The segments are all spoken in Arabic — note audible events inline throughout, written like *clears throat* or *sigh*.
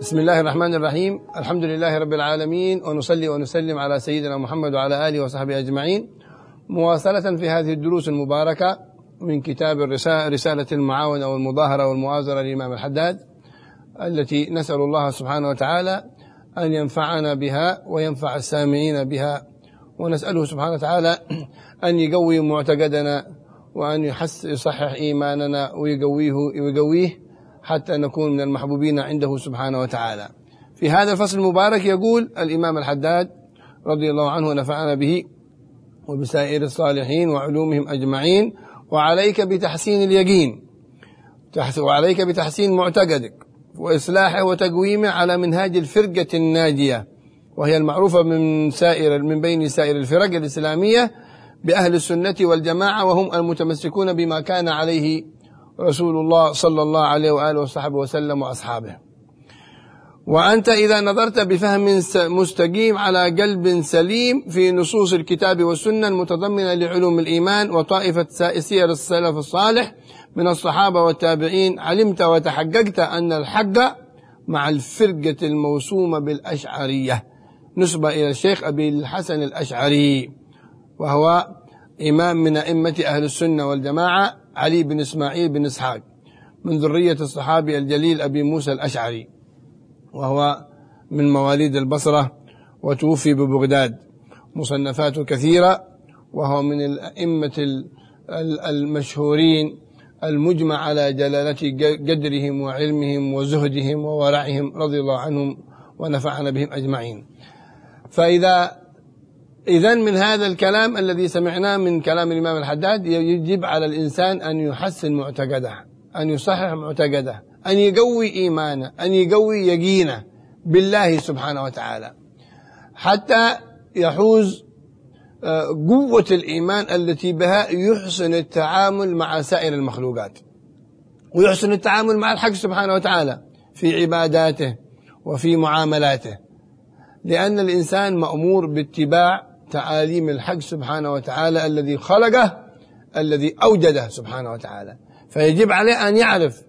بسم الله الرحمن الرحيم الحمد لله رب العالمين ونصلي ونسلم على سيدنا محمد وعلى آله وصحبه أجمعين مواصلة في هذه الدروس المباركة من كتاب رسالة المعاونة والمظاهرة والمؤازرة للإمام الحداد التي نسأل الله سبحانه وتعالى أن ينفعنا بها وينفع السامعين بها ونسأله سبحانه وتعالى أن يقوي معتقدنا وأن يصحح إيماننا ويقويه ويقويه حتى نكون من المحبوبين عنده سبحانه وتعالى. في هذا الفصل المبارك يقول الإمام الحداد رضي الله عنه ونفعنا به وبسائر الصالحين وعلومهم أجمعين وعليك بتحسين اليقين. وعليك بتحسين معتقدك وإصلاحه وتقويمه على منهاج الفرقة الناجية وهي المعروفة من سائر من بين سائر الفرق الإسلامية بأهل السنة والجماعة وهم المتمسكون بما كان عليه رسول الله صلى الله عليه وآله وصحبه وسلم وأصحابه. وأنت إذا نظرت بفهم مستقيم على قلب سليم في نصوص الكتاب والسنة المتضمنة لعلوم الإيمان وطائفة سير السلف الصالح من الصحابة والتابعين علمت وتحققت أن الحق مع الفرقة الموسومة بالأشعرية. نسبة إلى الشيخ أبي الحسن الأشعري وهو إمام من أئمة أهل السنة والجماعة. علي بن إسماعيل بن إسحاق من ذرية الصحابي الجليل أبي موسى الأشعري وهو من مواليد البصرة وتوفي ببغداد مصنفاته كثيرة وهو من الأئمة المشهورين المجمع على جلالة قدرهم وعلمهم وزهدهم وورعهم رضي الله عنهم ونفعنا بهم أجمعين. فإذا إذا من هذا الكلام الذي سمعناه من كلام الإمام الحداد يجب على الإنسان أن يحسن معتقده أن يصحح معتقده أن يقوي إيمانه أن يقوي يقينه بالله سبحانه وتعالى. حتى يحوز قوة الإيمان التي بها يحسن التعامل مع سائر المخلوقات. ويحسن التعامل مع الحق سبحانه وتعالى في عباداته وفي معاملاته. لأن الإنسان مأمور باتباع تعاليم الحق سبحانه وتعالى الذي خلقه الذي أوجده سبحانه وتعالى. فيجب عليه أن يعرف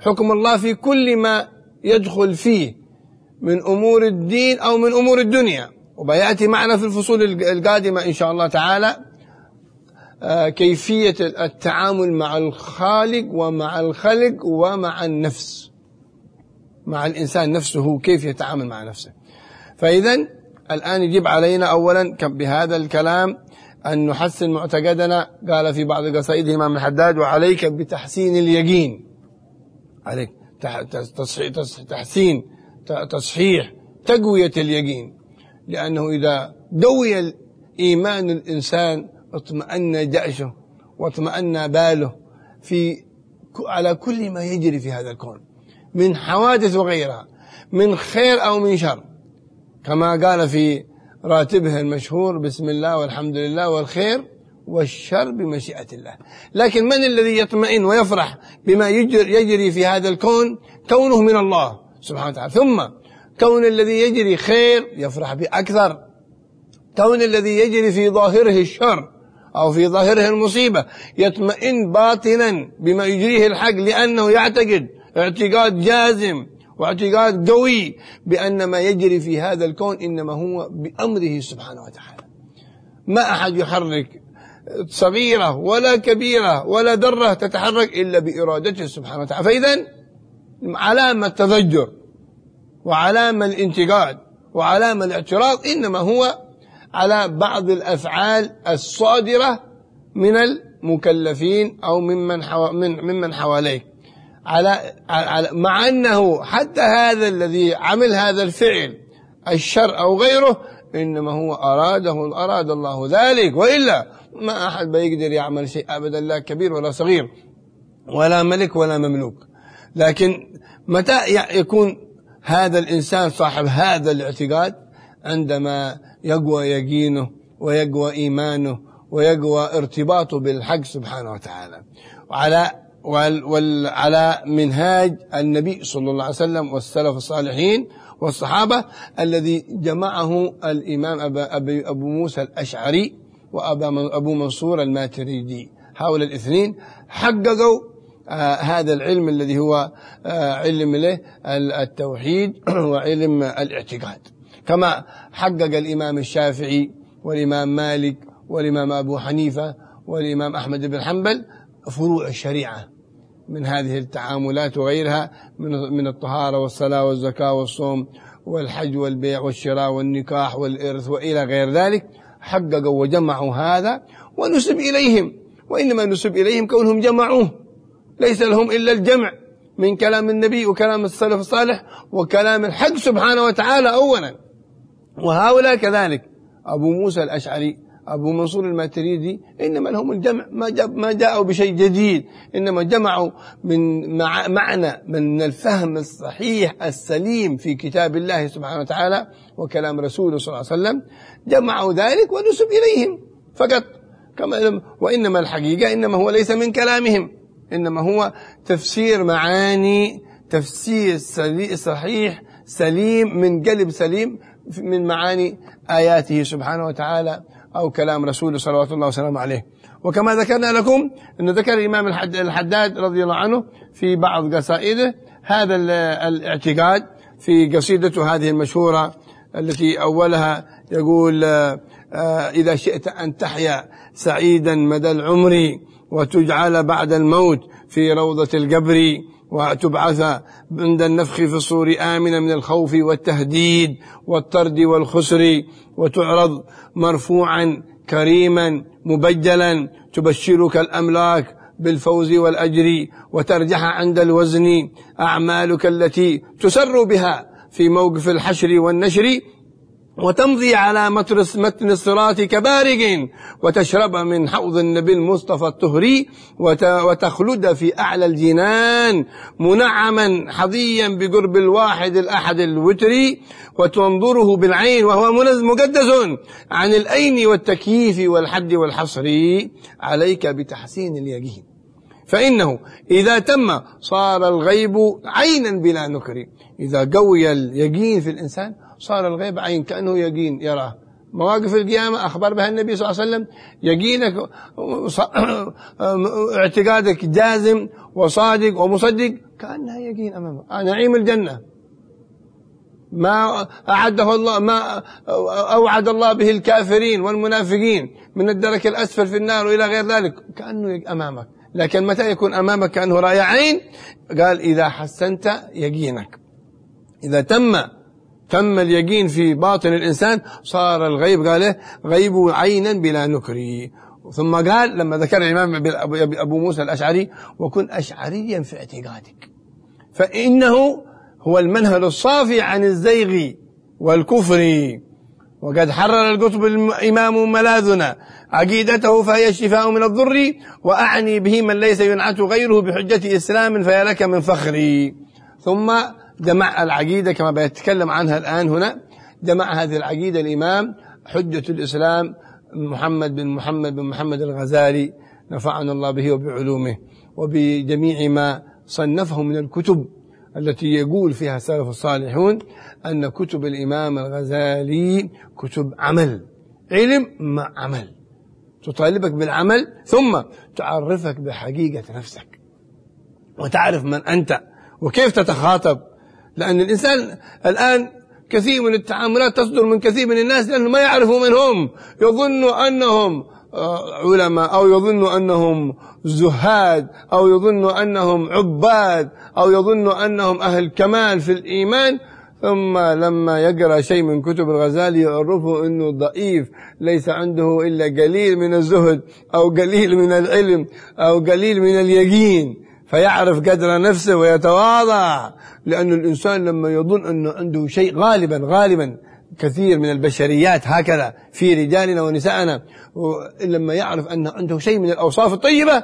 حكم الله في كل ما يدخل فيه من أمور الدين أو من أمور الدنيا. وبيأتي معنا في الفصول القادمة إن شاء الله تعالى كيفية التعامل مع الخالق ومع الخلق ومع النفس. مع الإنسان نفسه كيف يتعامل مع نفسه. فإذا الآن يجب علينا أولا بهذا الكلام أن نحسن معتقدنا قال في بعض قصائد الإمام الحداد وعليك بتحسين اليقين. عليك. تحسين تصحيح تقوية اليقين. لأنه إذا قوي إيمان الإنسان اطمأن جأشه واطمأن باله في على كل ما يجري في هذا الكون من حوادث وغيرها من خير أو من شر. كما قال في راتبه المشهور بسم الله والحمد لله والخير والشر بمشيئة الله. لكن من الذي يطمئن ويفرح بما يجري في هذا الكون؟ كونه من الله سبحانه وتعالى. ثم كون الذي يجري خير يفرح به أكثر كون الذي يجري في ظاهره الشر أو في ظاهره المصيبة يطمئن باطنا بما يجريه الحق لأنه يعتقد اعتقاد جازم واعتقاد قوي بأن ما يجري في هذا الكون إنما هو بأمره سبحانه وتعالى. ما أحد يحرك صغيرة ولا كبيرة ولا ذرة تتحرك إلا بإرادته سبحانه وتعالى. فإذا علامة التضجر وعلامة الانتقاد وعلامة الاعتراض إنما هو على بعض الأفعال الصادرة من المكلفين أو ممن حو... من ممن حواليك. على... على مع أنه حتى هذا الذي عمل هذا الفعل الشر أو غيره إنما هو أراده أراد الله ذلك. وإلا ما أحد بيقدر يعمل شيء أبدا لا كبير ولا صغير ولا ملك ولا مملوك. لكن متى يكون هذا الإنسان صاحب هذا الاعتقاد؟ عندما يقوى يقينه ويقوى إيمانه ويقوى ارتباطه بالحق سبحانه وتعالى. وعلى وعلى منهاج النبي صلى الله عليه وسلم والسلف الصالحين والصحابة الذي جمعه الإمام أبو موسى الأشعري وأبو منصور الماتريدي. هؤلاء الاثنين حققوا آه هذا العلم الذي هو آه علم له التوحيد *clears throat* وعلم الاعتقاد. كما حقق الإمام الشافعي والإمام مالك والإمام أبو حنيفة والإمام أحمد بن حنبل فروع الشريعة. من هذه التعاملات وغيرها من من الطهارة والصلاة والزكاة والصوم والحج والبيع والشراء والنكاح والإرث وإلى غير ذلك حققوا وجمعوا هذا ونسب إليهم. وإنما نسب إليهم كونهم جمعوه. ليس لهم إلا الجمع من كلام النبي وكلام السلف الصالح وكلام الحق سبحانه وتعالى أولا. وهؤلاء كذلك أبو موسى الأشعري أبو منصور الماتريدي إنما لهم الجمع ما, ما جاءوا بشيء جديد إنما جمعوا من مع معنى من الفهم الصحيح السليم في كتاب الله سبحانه وتعالى وكلام رسوله صلى الله عليه وسلم جمعوا ذلك ونسب إليهم فقط. كما وإنما الحقيقة إنما هو ليس من كلامهم إنما هو تفسير معاني تفسير صحيح سليم من قلب سليم من معاني آياته سبحانه وتعالى. أو كلام رسوله صلوات الله وسلامه عليه. وكما ذكرنا لكم أنه ذكر الإمام الحداد رضي الله عنه في بعض قصائده هذا الاعتقاد في قصيدته هذه المشهورة التي أولها يقول آه، إذا شئت أن تحيا سعيدا مدى العمر وتجعل بعد الموت في روضة القبر وتبعث عند النفخ في الصور آمنا من الخوف والتهديد والطرد والخسر وتعرض مرفوعا كريما مبجلا. تبشرك الأملاك بالفوز والأجر وترجح عند الوزن أعمالك التي تسر بها في موقف الحشر والنشر. وتمضي على متن الصراط كبارق وتشرب من حوض النبي المصطفى الطهري وتخلد في أعلى الجنان منعما حظيا بقرب الواحد الأحد الوتري وتنظره بالعين وهو مقدس عن الأين والتكييف والحد والحصر. عليك بتحسين اليقين. فإنه إذا تم صار الغيب عينا بلا نكر. إذا قوي اليقين في الإنسان صار الغيب عين كأنه يقين يراه مواقف القيامة أخبر بها النبي صلى الله عليه وسلم يقينك اعتقادك جازم وصادق ومصدق كأنها يقين أمامك نعيم الجنة. ما أعده الله ما أوعد الله به الكافرين والمنافقين من الدرك الأسفل في النار وإلى غير ذلك كأنه أمامك. لكن متى يكون أمامك كأنه رأي عين؟ قال إذا حسنت يقينك. إذا تم تم اليقين في باطن الإنسان صار الغيب قال؟ غيب عينا بلا نكري ثم قال لما ذكر الإمام أبو موسى الأشعري وكن أشعريا في اعتقادك. فإنه هو المنهل الصافي عن الزيغ والكفر. وقد حرر القطب الإمام ملاذنا عقيدته فهي الشفاء من الضر وأعني به من ليس ينعت غيره بحجة إسلام فيا لك من فخري. ثم جمع العقيدة كما بيتكلم عنها الآن هنا. جمع هذه العقيدة الإمام حجة الإسلام محمد بن محمد بن محمد الغزالي نفعنا الله به وبعلومه وبجميع ما صنفه من الكتب التي يقول فيها السلف الصالحون أن كتب الإمام الغزالي كتب عمل علم مع عمل. تطالبك بالعمل ثم تعرفك بحقيقة نفسك. وتعرف من أنت وكيف تتخاطب لأن الإنسان الآن كثير من التعاملات تصدر من كثير من الناس لأنه ما يعرفوا من هم يظن أنهم آه، علماء أو يظن أنهم زهاد أو يظن أنهم عباد أو يظن أنهم أهل كمال في الإيمان. ثم لما يقرأ شيء من كتب الغزالي يعرفه أنه ضعيف ليس عنده إلا قليل من الزهد أو قليل من العلم أو قليل من اليقين. فيعرف قدر نفسه ويتواضع. لأن الإنسان لما يظن أنه عنده شيء غالبا غالبا كثير من البشريات هكذا في رجالنا ونسائنا لما يعرف أن عنده شيء من الأوصاف الطيبة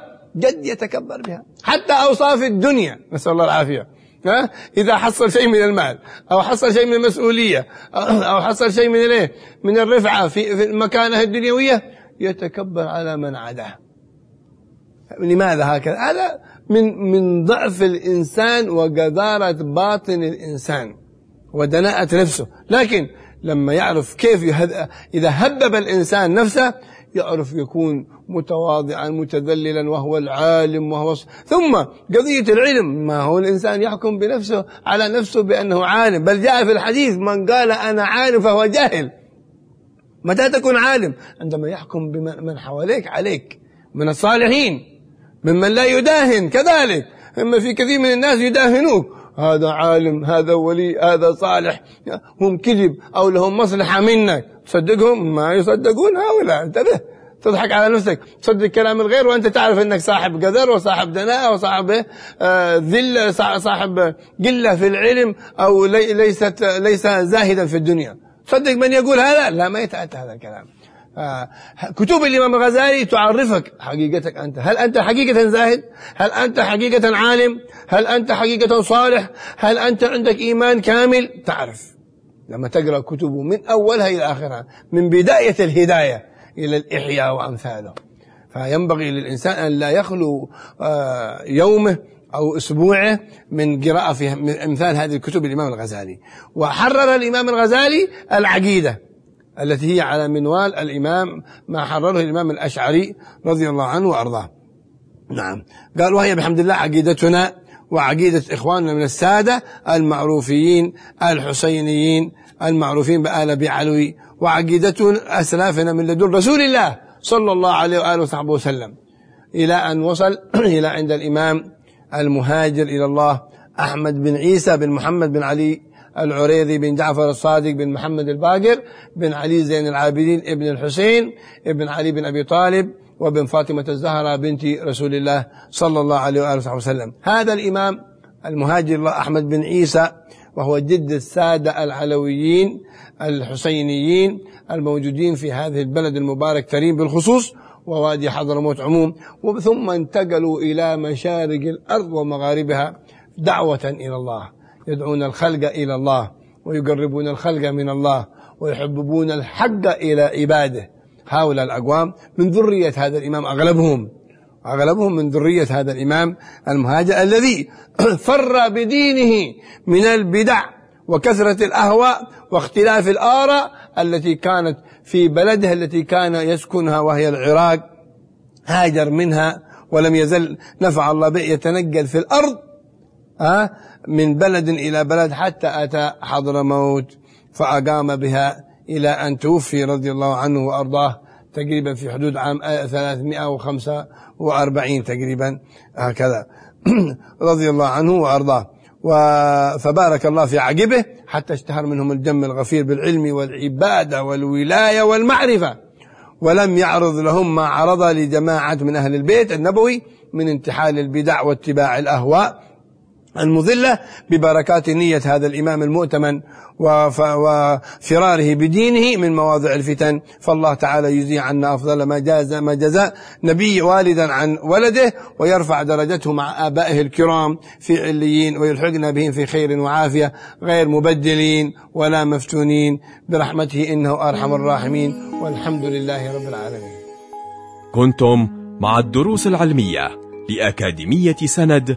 قد يتكبر بها. حتى أوصاف الدنيا نسأل الله العافية. ها؟ إذا حصل شيء من المال أو حصل شيء من المسؤولية أو حصل شيء من الايه من الرفعة في, في المكانة الدنيوية يتكبر على من عداه. لماذا هكذا؟ هذا من من ضعف الإنسان وجدارة باطن الإنسان ودناءة نفسه. لكن لما يعرف كيف إذا هبب الإنسان نفسه يعرف يكون متواضعا متذللا وهو العالم وهو ثم قضية العلم ما هو الإنسان يحكم بنفسه على نفسه بأنه عالم؟ بل جاء في الحديث من قال أنا عالم فهو جاهل. متى تكون عالم؟ عندما يحكم بمن حواليك عليك من الصالحين. ممن لا يداهن كذلك. إما في كثير من الناس يداهنوك. هذا عالم هذا ولي هذا صالح. هم كذب أو لهم مصلحة منك. تصدقهم؟ ما يصدقون. هؤلاء انتبه. تضحك على نفسك. تصدق كلام الغير وأنت تعرف إنك صاحب قدر وصاحب دناءة وصاحب آه، ذلة صاحب قلة في العلم أو ليست ليس زاهدا في الدنيا. صدق من يقول هذا؟ لا ما يتأتى هذا الكلام. كتب الإمام الغزالي تعرفك حقيقتك أنت. هل أنت حقيقة زاهد؟ هل أنت حقيقة عالم؟ هل أنت حقيقة صالح؟ هل أنت عندك إيمان كامل؟ تعرف. لما تقرأ كتبه من أولها إلى آخرها من بداية الهداية إلى الإحياء وأمثاله. فينبغي للإنسان أن لا يخلو آه، يومه أو أسبوعه من قراءة في أمثال هذه الكتب الإمام الغزالي. وحرر الإمام الغزالي العقيدة. التي هي على منوال الإمام ما حرره الإمام الأشعري رضي الله عنه وأرضاه. نعم. قال وهي بحمد الله عقيدتنا وعقيدة إخواننا من السادة المعروفيين الحسينيين المعروفين بآل بعلوي وعقيدة أسلافنا من لدن رسول الله صلى الله عليه وآله وصحبه وسلم. إلى أن وصل *clears throat* إلى عند الإمام المهاجر إلى الله أحمد بن عيسى بن محمد بن علي العريضي بن جعفر الصادق بن محمد الباقر بن علي زين العابدين ابن الحسين ابن علي بن أبي طالب وبن فاطمة الزهرة بنت رسول الله صلى الله عليه وآله وسلم. هذا الإمام المهاجر الله أحمد بن عيسى وهو جد السادة العلويين الحسينيين الموجودين في هذه البلد المبارك كريم بالخصوص ووادي حضرموت عموم ثم انتقلوا إلى مشارق الأرض ومغاربها دعوة إلى الله. يدعون الخلق إلى الله ويقربون الخلق من الله ويحببون الحق إلى عباده. هؤلاء الأقوام من ذرية هذا الإمام أغلبهم أغلبهم من ذرية هذا الإمام المهاجر الذي *clears throat* فر بدينه من البدع وكثرة الأهواء واختلاف الآراء التي كانت في بلده التي كان يسكنها وهي العراق هاجر منها ولم يزل نفع الله به يتنقل في الأرض. من بلد إلى بلد حتى أتى حضرموت فأقام بها إلى أن توفي رضي الله عنه وأرضاه تقريبا في حدود عام 345 تقريبا هكذا. *clears throat* رضي الله عنه وأرضاه. فبارك الله في عقبه حتى اشتهر منهم الجم الغفير بالعلم والعبادة والولاية والمعرفة. ولم يعرض لهم ما عرض لجماعة من أهل البيت النبوي من انتحال البدع واتباع الأهواء. المذلة ببركات نية هذا الإمام المؤتمن وفراره بدينه من مواضع الفتن. فالله تعالى يجزي عنا أفضل ما جاز ما جزاء نبي والدا عن ولده ويرفع درجته مع آبائه الكرام في عليين ويلحقنا بهم في خير وعافية غير مبدلين ولا مفتونين. برحمته إنه أرحم الراحمين. والحمد لله رب العالمين. كنتم مع الدروس العلمية لأكاديمية سند